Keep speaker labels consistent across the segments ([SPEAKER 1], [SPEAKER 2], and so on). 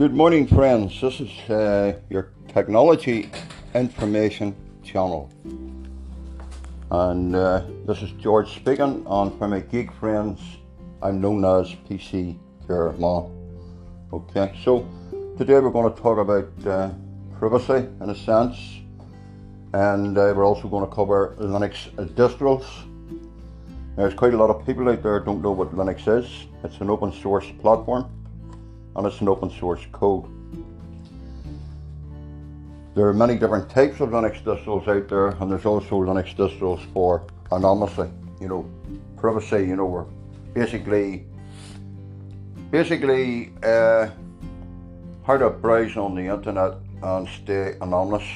[SPEAKER 1] Good morning, friends. This is uh, your technology information channel, and uh, this is George speaking. And for my geek friends, I'm known as PC Care Man. Okay, so today we're going to talk about uh, privacy in a sense, and uh, we're also going to cover Linux distros. There's quite a lot of people out there don't know what Linux is. It's an open source platform it's an open source code. There are many different types of Linux distros out there, and there's also Linux distros for anonymity, you know, privacy, you know, where basically, basically, uh, how to browse on the internet and stay anonymous.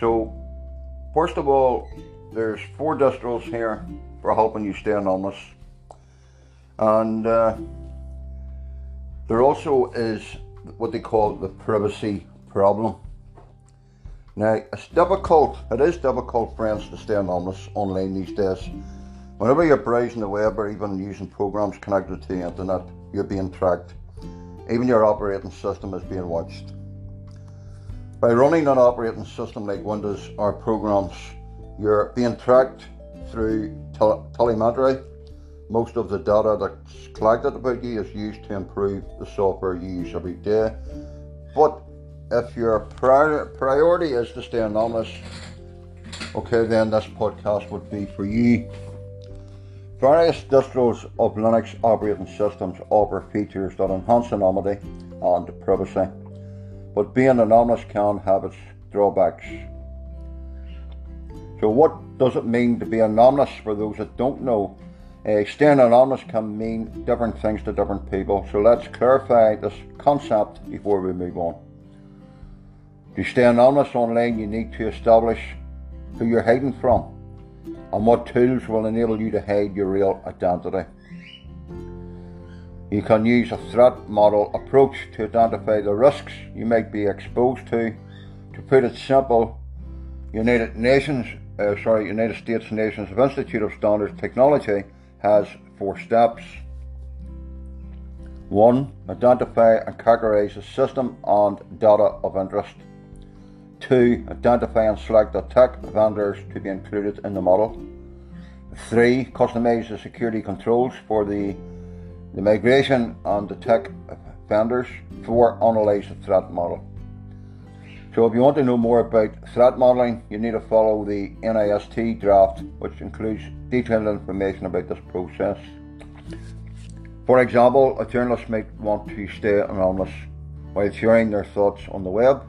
[SPEAKER 1] So, first of all, there's four distros here for helping you stay anonymous, and uh, there also is what they call the privacy problem. Now, it's difficult, it is difficult, friends, to stay anonymous online these days. Whenever you're browsing the web or even using programs connected to the internet, you're being tracked. Even your operating system is being watched. By running an operating system like Windows or programs, you're being tracked through telemetry most of the data that's collected about you is used to improve the software you use every day. But if your priority is to stay anonymous, okay, then this podcast would be for you. Various distros of Linux operating systems offer features that enhance anonymity and privacy, but being anonymous can have its drawbacks. So, what does it mean to be anonymous for those that don't know? Staying anonymous can mean different things to different people, so let's clarify this concept before we move on. To stay anonymous online, you need to establish who you're hiding from and what tools will enable you to hide your real identity. You can use a threat model approach to identify the risks you might be exposed to. To put it simple, United Nations, uh, sorry, United States Nations Institute of Standards Technology has four steps. One, identify and categorize the system and data of interest. Two, identify and select the tech vendors to be included in the model. Three, customize the security controls for the, the migration and the tech vendors. Four, analyze the threat model. So if you want to know more about threat modeling, you need to follow the NIST draft, which includes detailed information about this process. For example, a journalist might want to stay anonymous while sharing their thoughts on the web.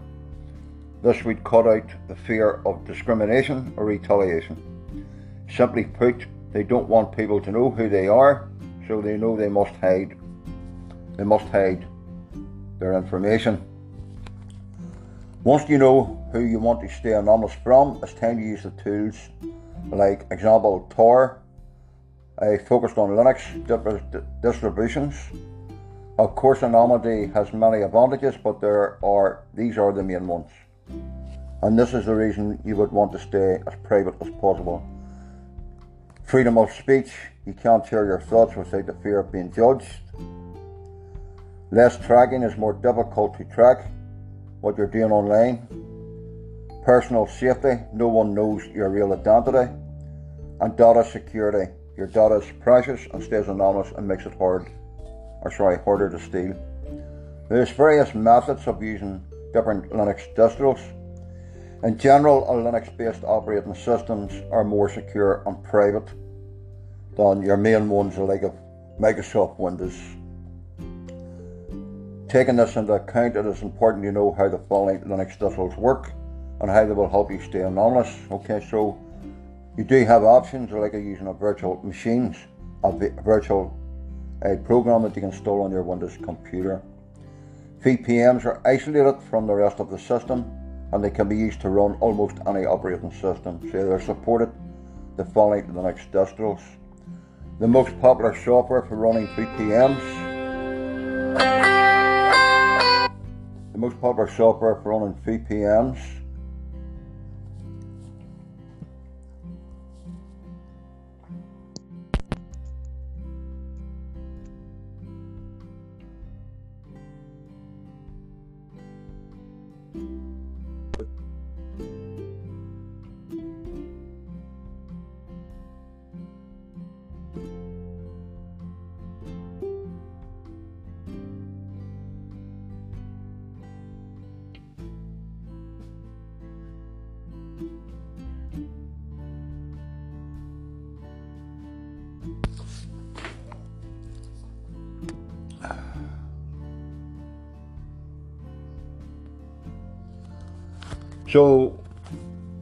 [SPEAKER 1] This would cut out the fear of discrimination or retaliation. Simply put, they don't want people to know who they are, so they know they must hide. They must hide their information. Once you know who you want to stay anonymous from, it's time to use the tools like example Tor. I focused on Linux distributions. Of course, anonymity has many advantages, but there are these are the main ones. And this is the reason you would want to stay as private as possible. Freedom of speech, you can't share your thoughts without the fear of being judged. Less tracking is more difficult to track what you're doing online. Personal safety, no one knows your real identity. And data security, your data is precious and stays anonymous and makes it hard, or sorry, harder to steal. There's various methods of using different Linux distros. In general, a Linux based operating systems are more secure and private than your main ones like Microsoft Windows Taking this into account, it is important to know how the following Linux distros work and how they will help you stay anonymous. Okay, so you do have options like using a virtual machines, a virtual a program that you can install on your Windows computer. VPNs are isolated from the rest of the system and they can be used to run almost any operating system. So they're supported the following Linux distros. The most popular software for running VPNs the most popular software for running VPNs. So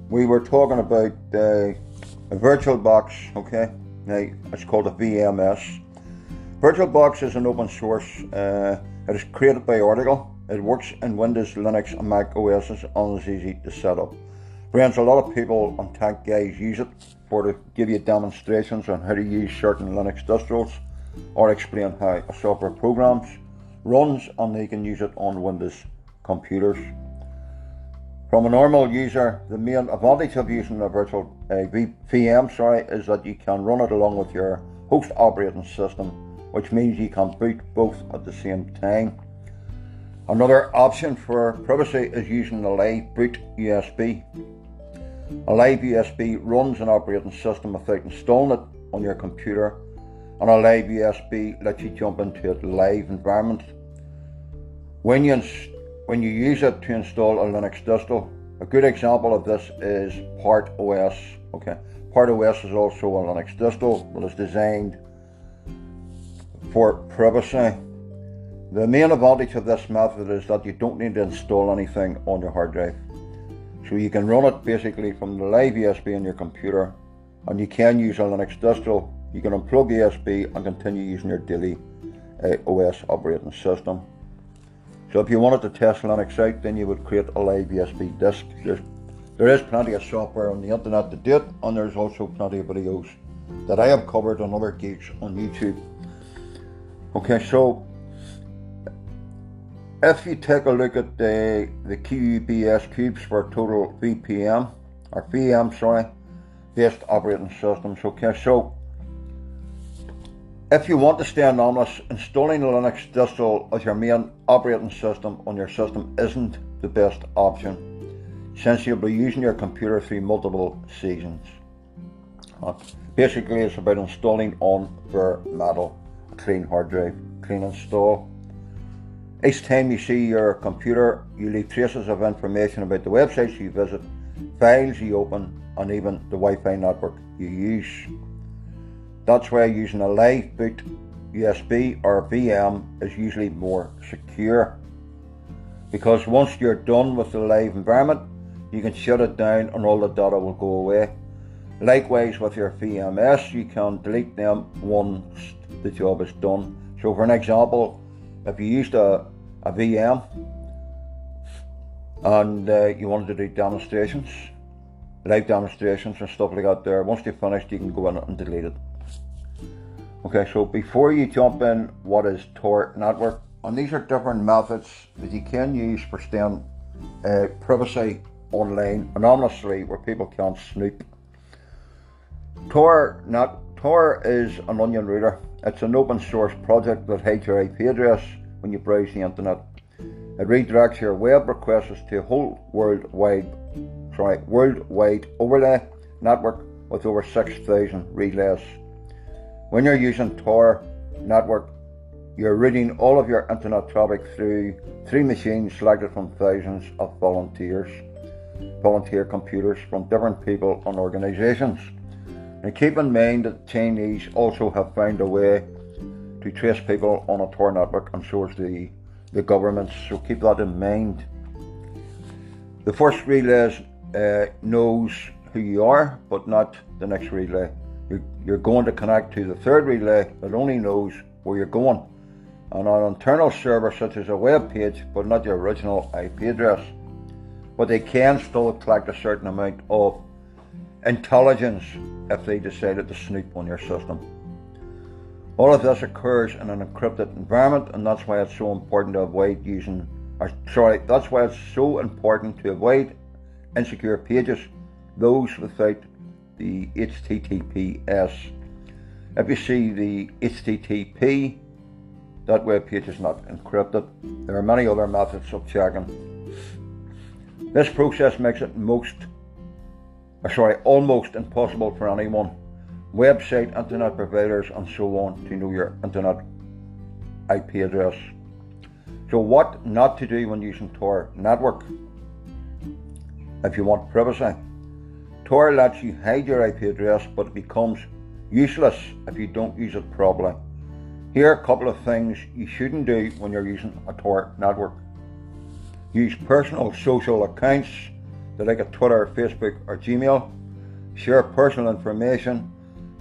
[SPEAKER 1] we were talking about uh, a virtual box, okay? Now it's called a VMS. VirtualBox is an open source. Uh, it is created by Oracle. It works in Windows, Linux, and Mac OSs and is easy to set up. Friends, a lot of people on Tech Guys use it for to give you demonstrations on how to use certain Linux distros or explain how a software programs runs and they can use it on Windows computers. From a normal user, the main advantage of using a virtual uh, VM sorry, is that you can run it along with your host operating system, which means you can boot both at the same time. Another option for privacy is using a live boot USB. A live USB runs an operating system without installing it on your computer, and a live USB lets you jump into a live environment. When you when you use it to install a Linux distro. A good example of this is Parrot OS. Okay, Parrot OS is also a Linux distro that is designed for privacy. The main advantage of this method is that you don't need to install anything on your hard drive. So you can run it basically from the live USB on your computer and you can use a Linux distro. You can unplug the USB and continue using your daily uh, OS operating system. So if you wanted to test Linux out, then you would create a live USB disk. There's, there is plenty of software on the internet to do it, and there's also plenty of videos that I have covered on other gigs on YouTube. Okay, so if you take a look at the, the Qubes cubes for total VPM, or VM, sorry, based operating systems, okay, so if you want to stay anonymous, installing Linux distro as your main operating system on your system isn't the best option, since you'll be using your computer through multiple seasons. Uh, basically, it's about installing on bare metal, a clean hard drive, clean install. Each time you see your computer, you leave traces of information about the websites you visit, files you open, and even the Wi Fi network you use. That's why using a live boot USB or VM is usually more secure. Because once you're done with the live environment, you can shut it down and all the data will go away. Likewise with your VMS, you can delete them once the job is done. So for an example, if you used a, a VM and uh, you wanted to do demonstrations, live demonstrations and stuff like that there, once you're finished you can go in and delete it. Okay, so before you jump in, what is Tor network? And these are different methods that you can use for staying uh, privacy online anonymously where people can't snoop. Tor, not, Tor is an onion router. It's an open source project that hides your IP address when you browse the internet. It redirects your web requests to a whole worldwide, sorry, worldwide overlay network with over 6,000 relays. When you're using Tor network, you're routing all of your internet traffic through three machines selected from thousands of volunteers, volunteer computers from different people and organizations. And keep in mind that Chinese also have found a way to trace people on a Tor network and so is the, the governments, so keep that in mind. The first relay uh, knows who you are, but not the next relay you're, you're going to connect to the third relay that only knows where you're going. On an internal server such as a web page, but not the original IP address. But they can still collect a certain amount of intelligence if they decided to snoop on your system. All of this occurs in an encrypted environment, and that's why it's so important to avoid using, or sorry, that's why it's so important to avoid insecure pages, those without the HTTPS. If you see the HTTP, that web page is not encrypted. There are many other methods of checking. This process makes it most, or sorry, almost impossible for anyone, website, internet providers, and so on, to know your internet IP address. So, what not to do when using Tor network? If you want privacy, Tor lets you hide your IP address, but it becomes useless if you don't use it properly. Here are a couple of things you shouldn't do when you're using a Tor network. Use personal social accounts like a Twitter, Facebook, or Gmail. Share personal information.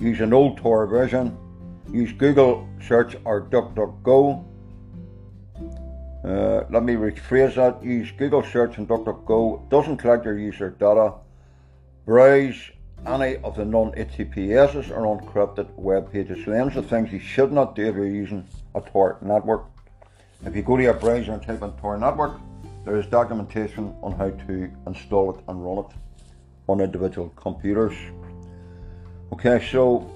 [SPEAKER 1] Use an old Tor version. Use Google search or DuckDuckGo. Uh, let me rephrase that. Use Google search and DuckDuckGo. Doesn't collect your user data. Browse any of the non-HTTPSs or unencrypted web pages. So them's the things you should not do if you're using a Tor network. If you go to your browser and type in Tor network, there is documentation on how to install it and run it on individual computers. Okay, so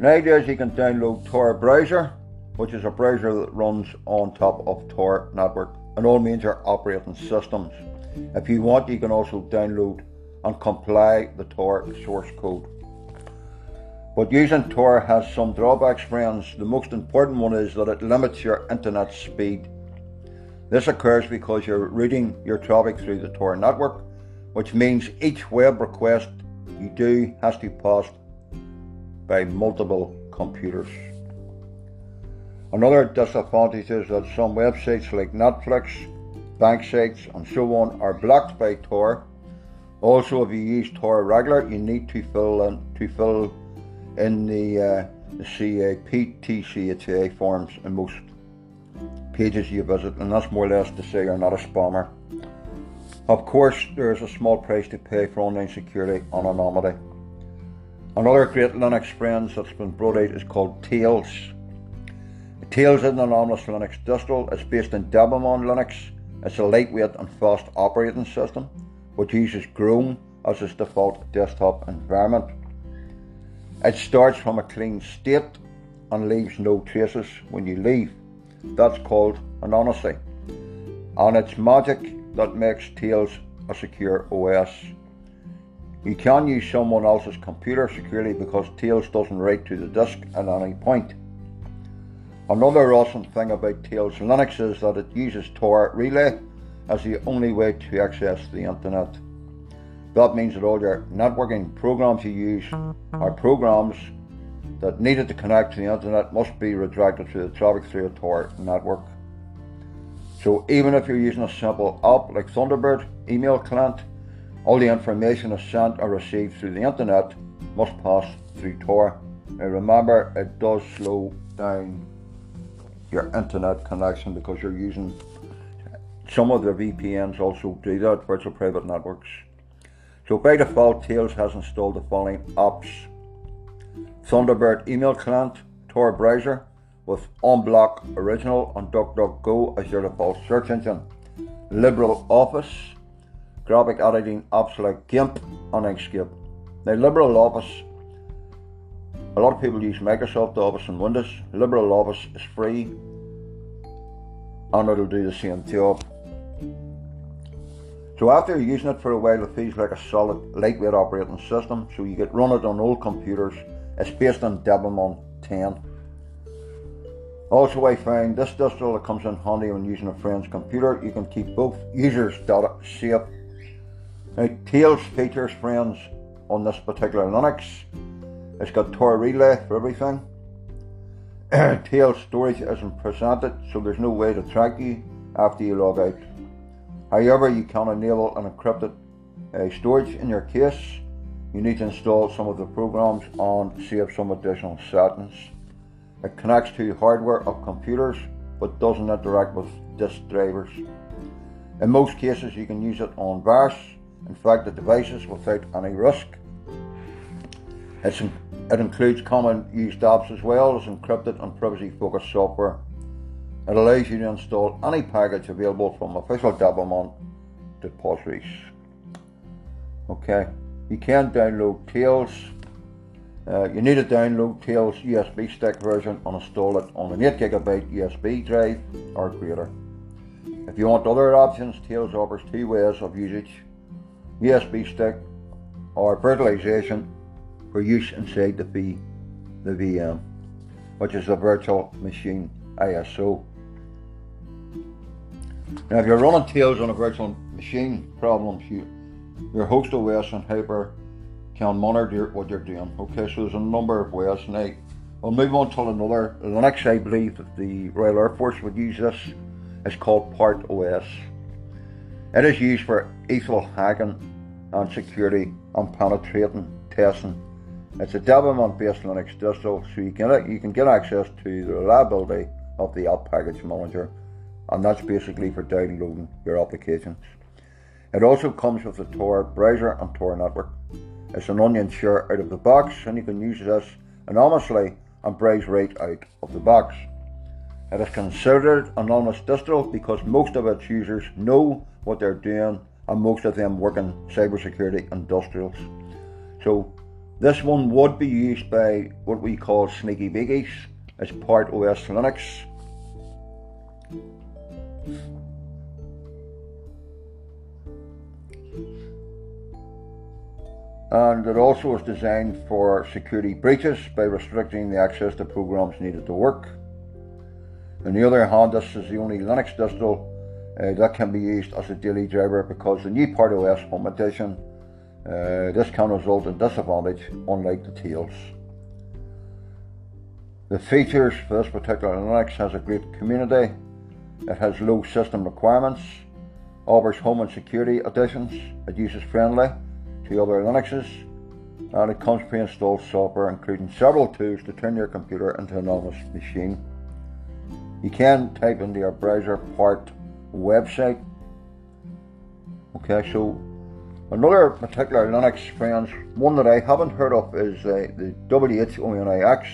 [SPEAKER 1] nowadays you can download Tor browser, which is a browser that runs on top of Tor network and all major operating systems. If you want, you can also download and comply the Tor source code. But using Tor has some drawbacks, friends. The most important one is that it limits your internet speed. This occurs because you're routing your traffic through the Tor network, which means each web request you do has to pass by multiple computers. Another disadvantage is that some websites like Netflix, bank sites, and so on are blocked by Tor also, if you use Tor regular, you need to fill in to fill in the, uh, forms in most pages you visit, and that's more or less to say you're not a spammer. Of course, there is a small price to pay for online security on anonymity. Another great Linux friends that's been brought out is called Tails. Tails is an anonymous Linux distro. It's based in Debian Linux. It's a lightweight and fast operating system which uses GNOME as its default desktop environment. It starts from a clean state and leaves no traces when you leave. That's called anonymity. And it's magic that makes Tails a secure OS. You can use someone else's computer securely because Tails doesn't write to the disk at any point. Another awesome thing about Tails Linux is that it uses Tor Relay as the only way to access the internet. That means that all your networking programs you use are programs that needed to connect to the internet must be redirected through the traffic through a Tor network. So even if you're using a simple app like Thunderbird email client, all the information is sent or received through the internet must pass through Tor. Now remember, it does slow down your internet connection because you're using some of the VPNs also do that, virtual private networks. So by default, Tails has installed the following apps. Thunderbird email client, Tor browser with uBlock Original and DuckDuckGo as your default search engine. LibreOffice, graphic editing apps like GIMP and Inkscape. Now LibreOffice, a lot of people use Microsoft Office and Windows. LibreOffice is free and it'll do the same job. So after using it for a while, it feels like a solid, lightweight operating system. So you get run it on old computers. It's based on Debian 10. Also, I find this distro that comes in handy when using a friend's computer. You can keep both users' data safe. Now, Tails features friends on this particular Linux. It's got Tor Relay for everything. Tails storage isn't presented, so there's no way to track you after you log out. However, you can enable an encrypted uh, storage in your case. You need to install some of the programs and save some additional settings. It connects to hardware of computers but doesn't interact with disk drivers. In most cases, you can use it on VAS, infected devices without any risk. It's, it includes common used apps as well as encrypted and privacy focused software. It allows you to install any package available from official Debian depositories. Okay, you can download Tails. Uh, you need to download Tails USB stick version and install it on an 8 gigabyte USB drive or greater. If you want other options, Tails offers two ways of usage USB stick or virtualization for use inside the, v, the VM, which is a virtual machine ISO. Now, if you're running Tails on a virtual machine problems, you, your host OS and Hyper can monitor what you're doing. Okay, so there's a number of ways. Now, we'll move on to another. The next, I believe that the Royal Air Force would use this. It's called Parrot OS. It is used for ethyl hacking and security and penetrating testing. It's a Debian based Linux distro, so you can you can get access to the reliability of the app package manager, and that's basically for downloading your applications. It also comes with the Tor browser and Tor network. It's an onion share out of the box, and you can use this anonymously and browse right out of the box. It is considered an honest distro because most of its users know what they're doing and most of them work in cybersecurity industrials. So this one would be used by what we call sneaky biggies as Parrot OS Linux. And it also is designed for security breaches by restricting the access to programs needed to work. On the other hand, this is the only Linux distro uh, that can be used as a daily driver because the new Parrot OS Edition, uh, this can result in disadvantage unlike the Tails. The features for this particular Linux has a great community. It has low system requirements, offers home and security additions, it uses friendly to other Linuxes, and it comes pre-installed software including several tools to turn your computer into an office machine. You can type into your browser part website. Okay, so another particular Linux friends, one that I haven't heard of is uh, the WHONIX.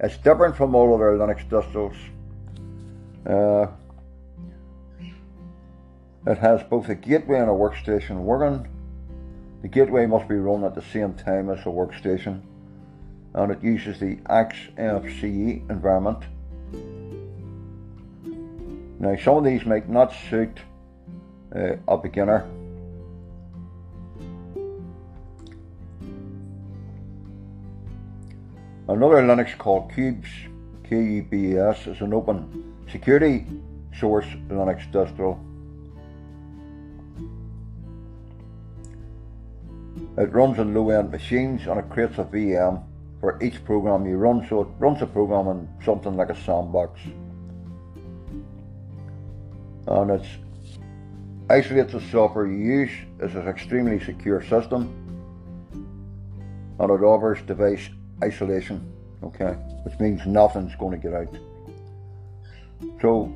[SPEAKER 1] It's different from all other Linux distros. Uh, it has both a gateway and a workstation working. The gateway must be run at the same time as the workstation, and it uses the XFCE environment now, some of these might not suit uh, a beginner. Another Linux called Qubes, K-U-B-E-S, is an open security source Linux distro. It runs on low-end machines and it creates a VM for each program you run, so it runs a program in something like a sandbox and it's isolates the software you use. It's an extremely secure system and it offers device isolation, okay, which means nothing's going to get out. So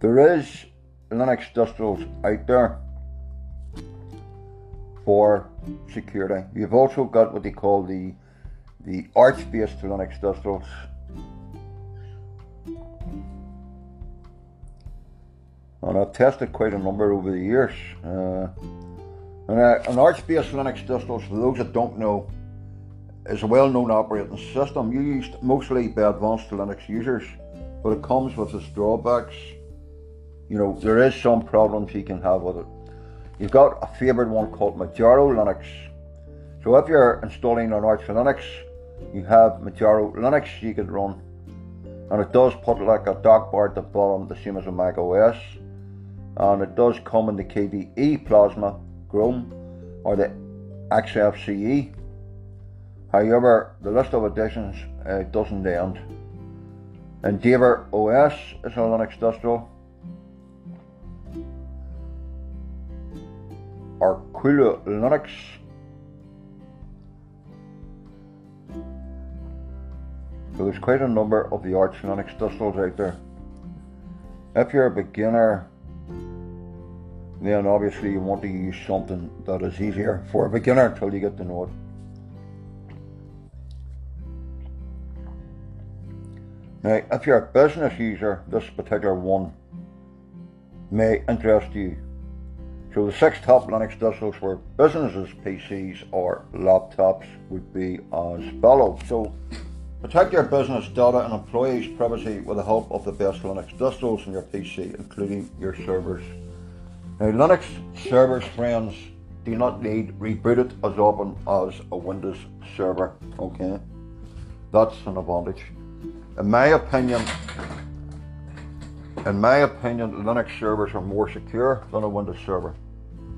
[SPEAKER 1] there is Linux distros out there for security. You've also got what they call the the Arch-based Linux distros and I've tested quite a number over the years. Uh, and uh, an Arch-based Linux distro, for those that don't know, is a well-known operating system used mostly by advanced Linux users, but it comes with its drawbacks. You know, there is some problems you can have with it. You've got a favourite one called Manjaro Linux. So if you're installing an Arch Linux, you have Manjaro Linux you can run. And it does put like a dock bar at the bottom, the same as a Mac OS and it does come in the KDE Plasma GNOME or the XFCE. However, the list of editions uh, doesn't end. Endeavour OS is a Linux distro. Aquila Linux. So there's quite a number of the Arch Linux distros out there. If you're a beginner then obviously you want to use something that is easier for a beginner until you get to know it. Now, if you're a business user, this particular one may interest you. So the six top Linux distros for businesses, PCs or laptops would be as follows. So protect your business data and employees' privacy with the help of the best Linux distros in your PC, including your servers. Now, Linux servers, friends, do not need rebooted as often as a Windows server. Okay, that's an advantage. In my opinion, in my opinion, Linux servers are more secure than a Windows server,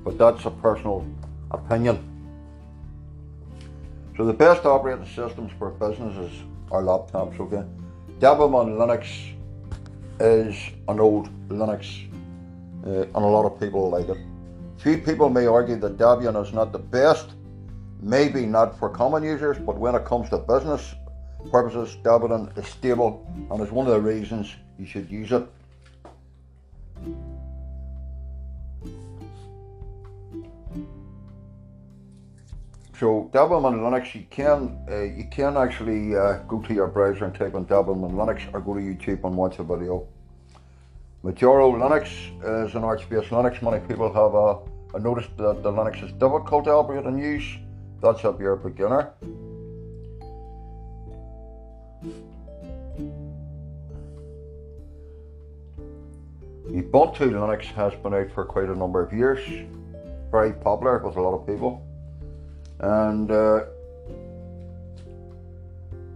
[SPEAKER 1] but that's a personal opinion. So the best operating systems for businesses are laptops. Okay, Debian Linux is an old Linux uh, and a lot of people like it. Few people may argue that Debian is not the best, maybe not for common users, but when it comes to business purposes, Debian is stable and is one of the reasons you should use it. So Debian Linux, you can uh, you can actually uh, go to your browser and type in Debian Linux or go to YouTube and watch a video. Manjaro Linux is an Arch-based Linux. Many people have uh, noticed that the Linux is difficult to operate and use. That's if you're a beginner. Ubuntu Linux has been out for quite a number of years. Very popular with a lot of people. And uh,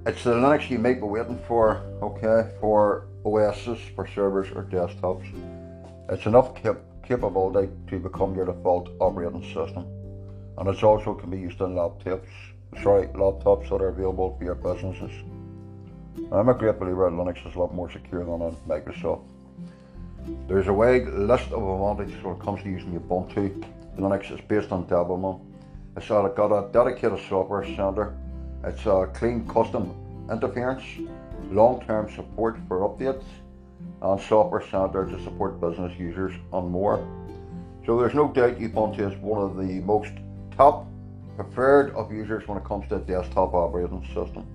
[SPEAKER 1] it's the Linux you might be waiting for, okay, for OSs for servers or desktops. It's enough cap- capability to become your default operating system. And it also can be used on laptops, sorry, laptops that are available for your businesses. I'm a great believer that Linux is a lot more secure than Microsoft. There's a wide list of advantages when it comes to using Ubuntu. Linux is based on Debian. It's got a dedicated software center. It's a clean custom interference long-term support for updates, and software center to support business users and more. So there's no doubt Ubuntu is one of the most top preferred of users when it comes to desktop operating system.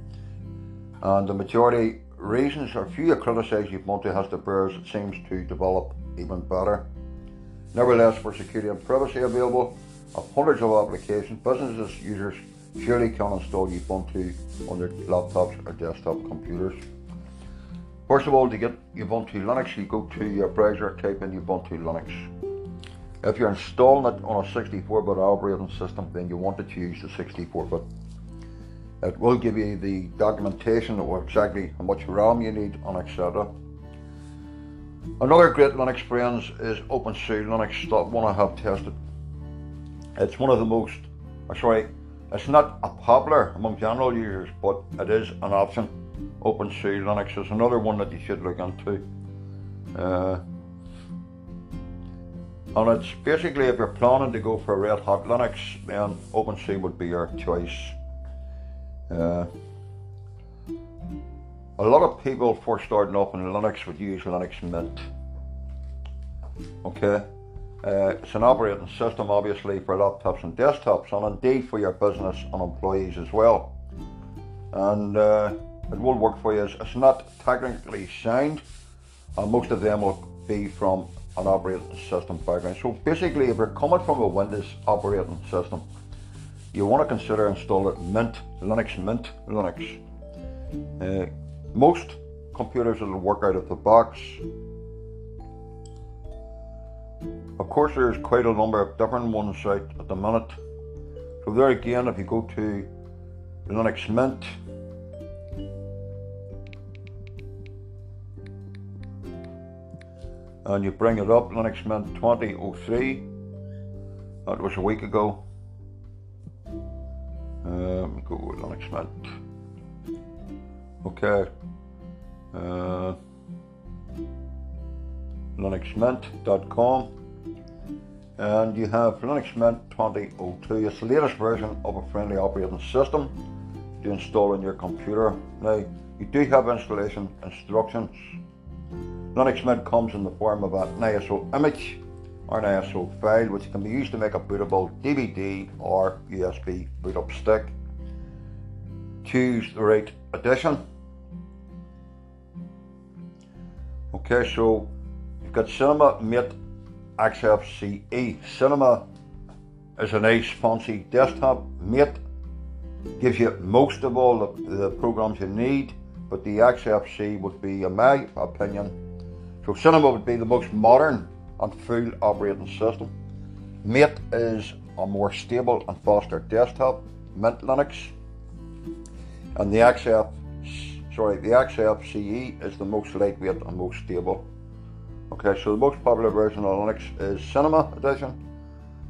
[SPEAKER 1] And the majority reasons or few criticize Ubuntu has the bears it seems to develop even better. Nevertheless, for security and privacy available of hundreds of applications, businesses users surely can install Ubuntu on their laptops or desktop computers. First of all, to get Ubuntu Linux, you go to your browser, type in Ubuntu Linux. If you're installing it on a 64-bit operating system, then you want to choose the 64-bit. It will give you the documentation of exactly how much RAM you need and etc. Another great Linux friends is OpenSUSE Linux that one I have tested. It's one of the most, sorry, it's not a popular among general users, but it is an option. OpenSUSE Linux is another one that you should look into. Uh, and it's basically if you're planning to go for Red Hat Linux, then OpenSUSE would be your choice. Uh, a lot of people for starting off in Linux would use Linux Mint. Okay, uh, it's an operating system, obviously, for laptops and desktops, and indeed for your business and employees as well. And uh, it will work for you. It's not technically sound, and most of them will be from an operating system background. So basically, if you're coming from a Windows operating system, you want to consider installing Mint, Linux Mint, Linux. Uh, most computers will work out of the box of course, there's quite a number of different ones out at the minute. So there again, if you go to Linux Mint, and you bring it up, Linux Mint 2003, that was a week ago. Um, go with Linux Mint. Okay. Uh, linuxmint.com and you have Linux Mint 2002. It's the latest version of a friendly operating system to install on your computer. Now, you do have installation instructions. Linux Mint comes in the form of an ISO image an ISO file which can be used to make a bootable DVD or USB boot up stick. Choose the right edition. Okay, so you've got Cinnamon Mate XFCE. Cinnamon is a nice fancy desktop. Mate gives you most of all the, the programs you need, but the XFC would be, in my opinion, so Cinnamon would be the most modern and full operating system. Mate is a more stable and faster desktop, Mint Linux, and the XF, sorry, the XFCE is the most lightweight and most stable. Okay, so the most popular version of Linux is Cinnamon Edition.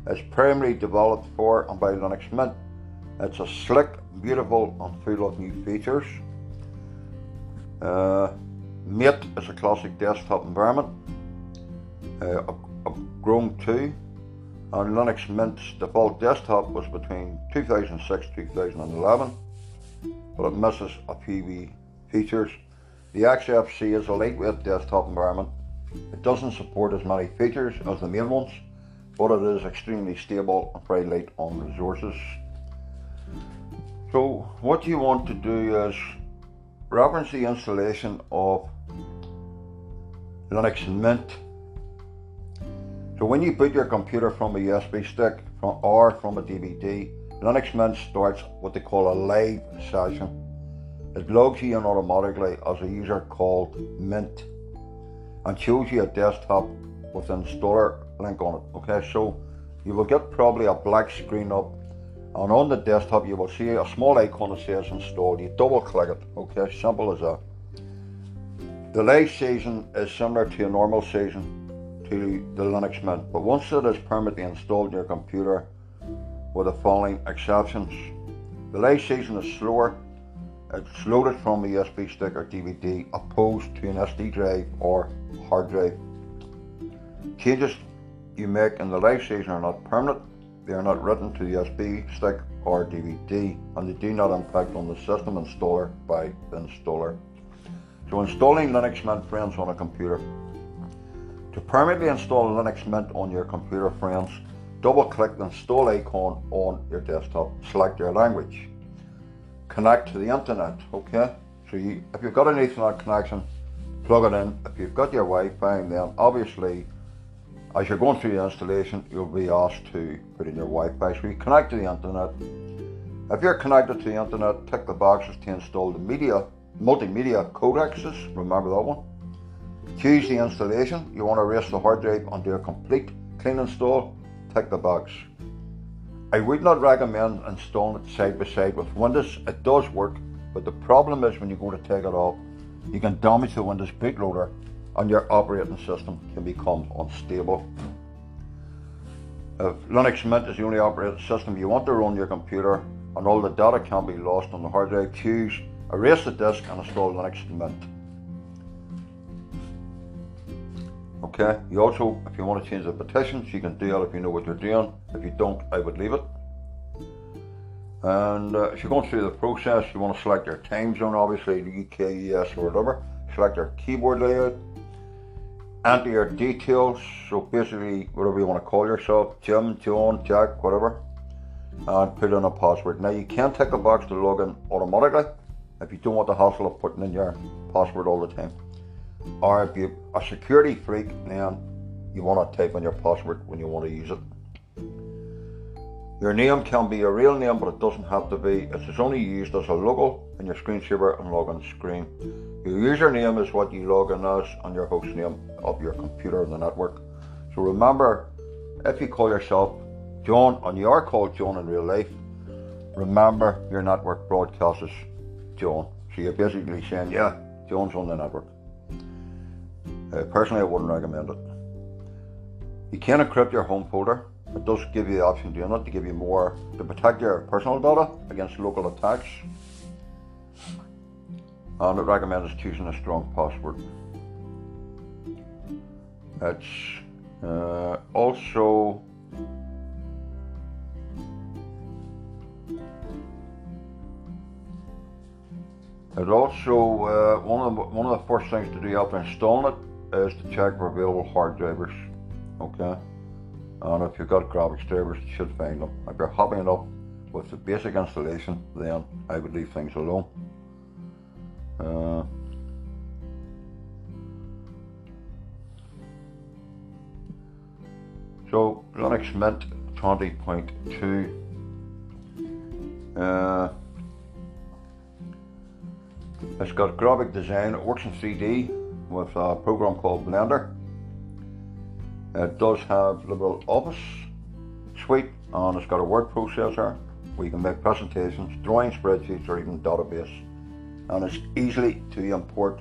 [SPEAKER 1] It's primarily developed for and by Linux Mint. It's a slick, beautiful, and full of new features. Uh, Mate is a classic desktop environment, uh, a GNOME 2, And Linux Mint's default desktop was between 2006 2011, but it misses a few features. The XFC is a lightweight desktop environment. It doesn't support as many features as the main ones, but it is extremely stable and very light on resources. So what you want to do is reference the installation of Linux Mint. So when you boot your computer from a USB stick from, or from a DVD, Linux Mint starts what they call a live session. It logs you in automatically as a user called Mint and shows you a desktop with an installer link on it. Okay, so you will get probably a black screen up and on the desktop you will see a small icon that says install. You double click it, okay, simple as that. The live season is similar to a normal season to the Linux Mint, but once it is permanently installed in your computer with the following exceptions. The live season is slower, it's loaded from a USB stick or DVD opposed to an SD drive or hard drive. Changes you make in the live season are not permanent they are not written to the USB stick or DVD and they do not impact on the system installer by the installer. So installing Linux Mint Friends on a computer. To permanently install Linux Mint on your computer friends, double click the install icon on your desktop, select your language. Connect to the internet, okay? So you, if you've got an Ethernet connection, plug it in. If you've got your Wi-Fi, then obviously as you're going through the installation, you'll be asked to put in your Wi-Fi. So you connect to the internet. If you're connected to the internet, tick the boxes to install the media, multimedia codexes. Remember that one. Choose the installation. You want to erase the hard drive do a complete clean install. Tick the box. I would not recommend installing it side by side with Windows. It does work, but the problem is when you go to take it off, you can damage the Windows bootloader and your operating system can become unstable. If Linux Mint is the only operating system you want to run your computer and all the data can be lost on the hard drive, choose erase the disk and install Linux Mint. Okay, you also, if you want to change the partitions, you can do that if you know what you're doing. If you don't, I would leave it. And uh, if you're going through the process, you want to select your time zone, obviously the UK, US, or whatever. Select your keyboard layout, enter your details. So basically, whatever you want to call yourself, Jim, John, Jack, whatever, and put in a password. Now you can tick a box to log in automatically if you don't want the hassle of putting in your password all the time. Or if you're a security freak, then you want to type in your password when you want to use it. Your name can be a real name, but it doesn't have to be. It's only used as a logo in your screensaver and login screen. Your username is what you log in as and your host name of your computer and the network. So remember, if you call yourself John and you are called John in real life, remember your network broadcasts John. So you're basically saying, yeah, John's on the network. Uh, personally, I wouldn't recommend it. You can encrypt your home folder. It does give you the option doing it to give you more to protect your personal data against local attacks and it recommends choosing a strong password. It's uh, also It also uh, one of the, one of the first things to do after installing it is to check for available hard drivers. Okay, and if you've got graphics drivers, you should find them. If you're happy enough with the basic installation, then I would leave things alone. Uh, so Linux Mint 20.2 uh, it's got graphic design, it works in 3D with a program called Blender. It does have LibreOffice suite and it's got a word processor where you can make presentations, drawing spreadsheets or even database and it's easily to import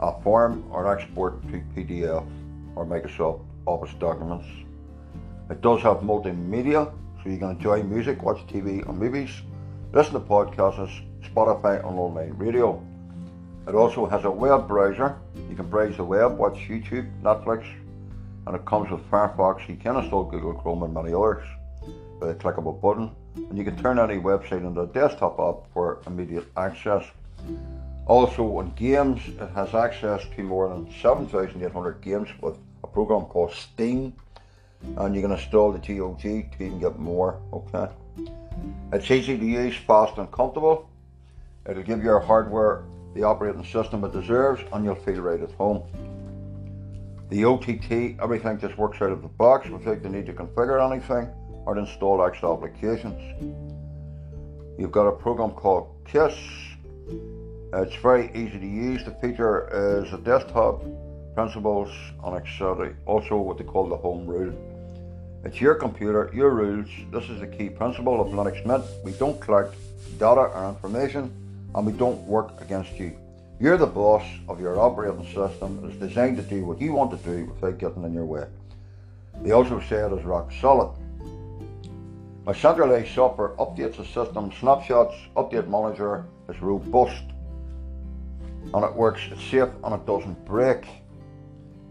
[SPEAKER 1] a form or export to PDF or Microsoft Office documents. It does have multimedia, so you can enjoy music, watch TV and movies, listen to podcasts, Spotify and online radio. It also has a web browser. You can browse the web, watch YouTube, Netflix, and it comes with Firefox. You can install Google Chrome and many others with a click of a button, and you can turn any website into a desktop app for immediate access. Also, on games, it has access to more than 7,800 games with a program called Steam, and you can install the GOG to even get more. Okay, it's easy to use, fast, and comfortable. It'll give you your hardware the operating system it deserves, and you'll feel right at home. The OTT, everything just works out of the box without the need to configure anything or install extra applications. You've got a program called KISS. It's very easy to use. The feature is a desktop, principles, and etc. Also, what they call the home rule. It's your computer, your rules. This is the key principle of Linux Mint. We don't collect data or information and we don't work against you. You're the boss of your operating system. It's designed to do what you want to do without getting in your way. They also say it is rock solid. My centralized software updates the system, snapshots, update manager is robust and it works, it's safe and it doesn't break.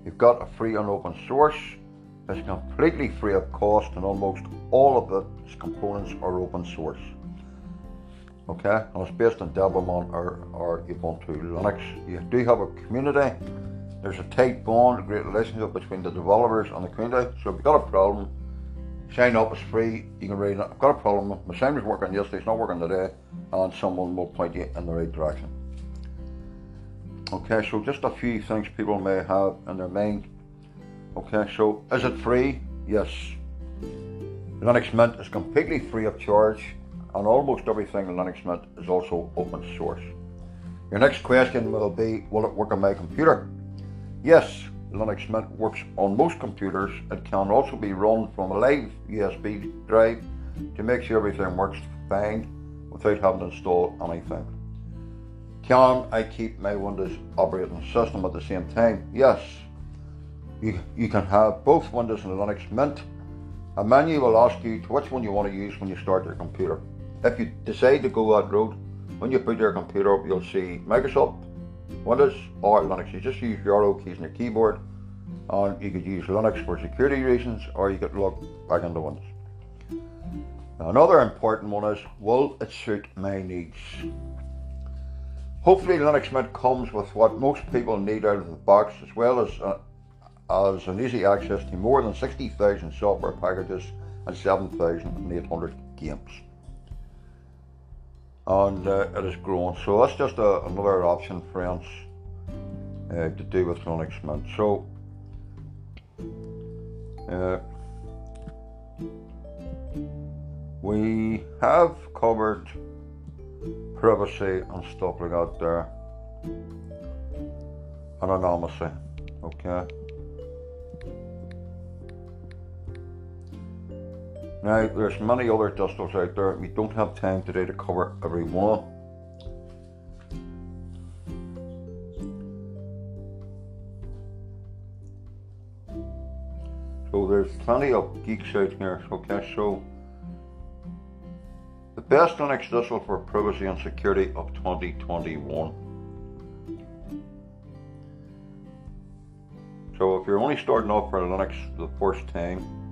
[SPEAKER 1] You've got a free and open source. It's completely free of cost and almost all of its components are open source okay, and it's based on Debian or, or Ubuntu Linux. You do have a community. There's a tight bond, a great relationship between the developers and the community. So if you've got a problem, sign up. It's free. You can read it. I've got a problem. My sign was working yesterday. It's not working today, and someone will point you in the right direction. Okay, so just a few things people may have in their mind. Okay, so is it free? Yes. Linux Mint is completely free of charge and almost everything in Linux Mint is also open source. Your next question will be, will it work on my computer? Yes, Linux Mint works on most computers. It can also be run from a live USB drive to make sure everything works fine without having to install anything. Can I keep my Windows operating system at the same time? Yes. You, you can have both Windows and Linux Mint. A menu will ask you which one you want to use when you start your computer. If you decide to go that route, when you put your computer up, you'll see Microsoft, Windows, or Linux. You just use your arrow keys on your keyboard, and you could use Linux for security reasons, or you could log back into Windows. Another important one is, will it suit my needs? Hopefully Linux Mint comes with what most people need out of the box, as well as uh, as an easy access to more than 60,000 software packages and 7,800 games and uh, it is growing. So that's just a, another option, friends, uh, to do with Linux Mint. So uh, we have covered privacy and stuff like that there, and anonymity. Okay. Now, there's many other distros out there. We don't have time today to cover every one. So there's plenty of geeks out here. Okay, so the best Linux distro for privacy and security of 2021. So if you're only starting off for Linux the first time,